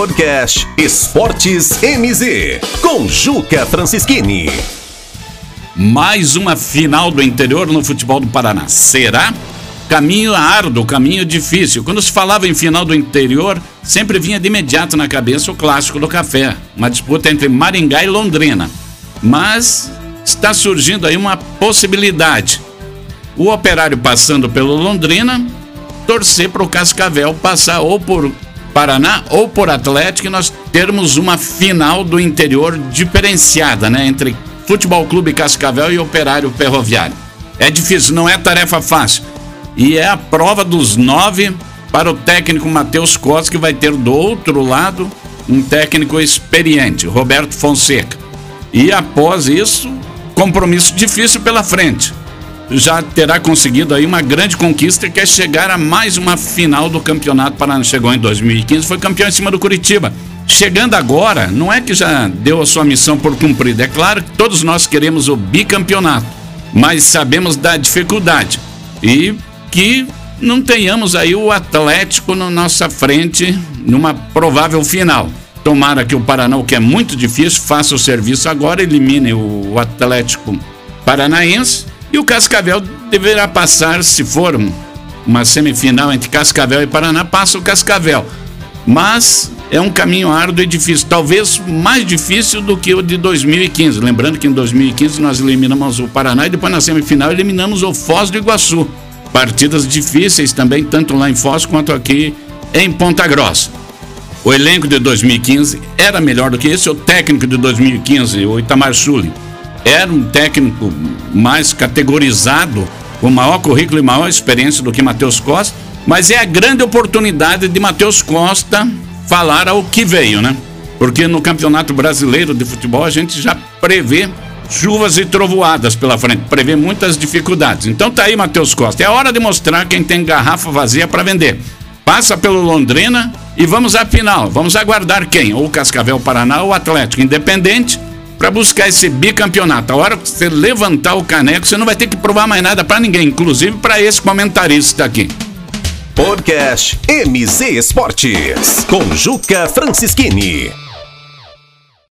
Podcast Esportes MZ, com Juca Francischini. Mais uma final do interior no futebol do Paraná. Será? Caminho árduo, caminho difícil. Quando se falava em final do interior, sempre vinha de imediato na cabeça o clássico do café, uma disputa entre Maringá e Londrina. Mas está surgindo aí uma possibilidade. O operário passando pelo Londrina, torcer para o Cascavel passar ou por Paraná ou por Atlético e nós termos uma final do interior diferenciada, né? Entre Futebol Clube Cascavel e Operário Ferroviário. É difícil, não é tarefa fácil. E é a prova dos nove para o técnico Matheus Costa, que vai ter do outro lado um técnico experiente, Roberto Fonseca. E após isso, compromisso difícil pela frente já terá conseguido aí uma grande conquista que é chegar a mais uma final do Campeonato Paraná. Chegou em 2015, foi campeão em cima do Curitiba. Chegando agora, não é que já deu a sua missão por cumprida. É claro que todos nós queremos o bicampeonato, mas sabemos da dificuldade e que não tenhamos aí o Atlético na nossa frente numa provável final. Tomara que o Paraná, o que é muito difícil, faça o serviço agora, elimine o Atlético Paranaense e o Cascavel deverá passar, se for uma semifinal entre Cascavel e Paraná, passa o Cascavel. Mas é um caminho árduo e difícil, talvez mais difícil do que o de 2015. Lembrando que em 2015 nós eliminamos o Paraná e depois na semifinal eliminamos o Foz do Iguaçu. Partidas difíceis também, tanto lá em Foz quanto aqui em Ponta Grossa. O elenco de 2015 era melhor do que esse, o técnico de 2015, o Itamar Sully era um técnico mais categorizado, com maior currículo e maior experiência do que Matheus Costa, mas é a grande oportunidade de Matheus Costa falar ao que veio, né? Porque no Campeonato Brasileiro de Futebol a gente já prevê chuvas e trovoadas pela frente, prevê muitas dificuldades. Então tá aí, Matheus Costa. É hora de mostrar quem tem garrafa vazia para vender. Passa pelo Londrina e vamos à final. Vamos aguardar quem? Ou Cascavel Paraná ou Atlético Independente para buscar esse bicampeonato. A hora que você levantar o caneco, você não vai ter que provar mais nada para ninguém, inclusive para esse comentarista aqui. Podcast MZ Esportes com Juca Francischini.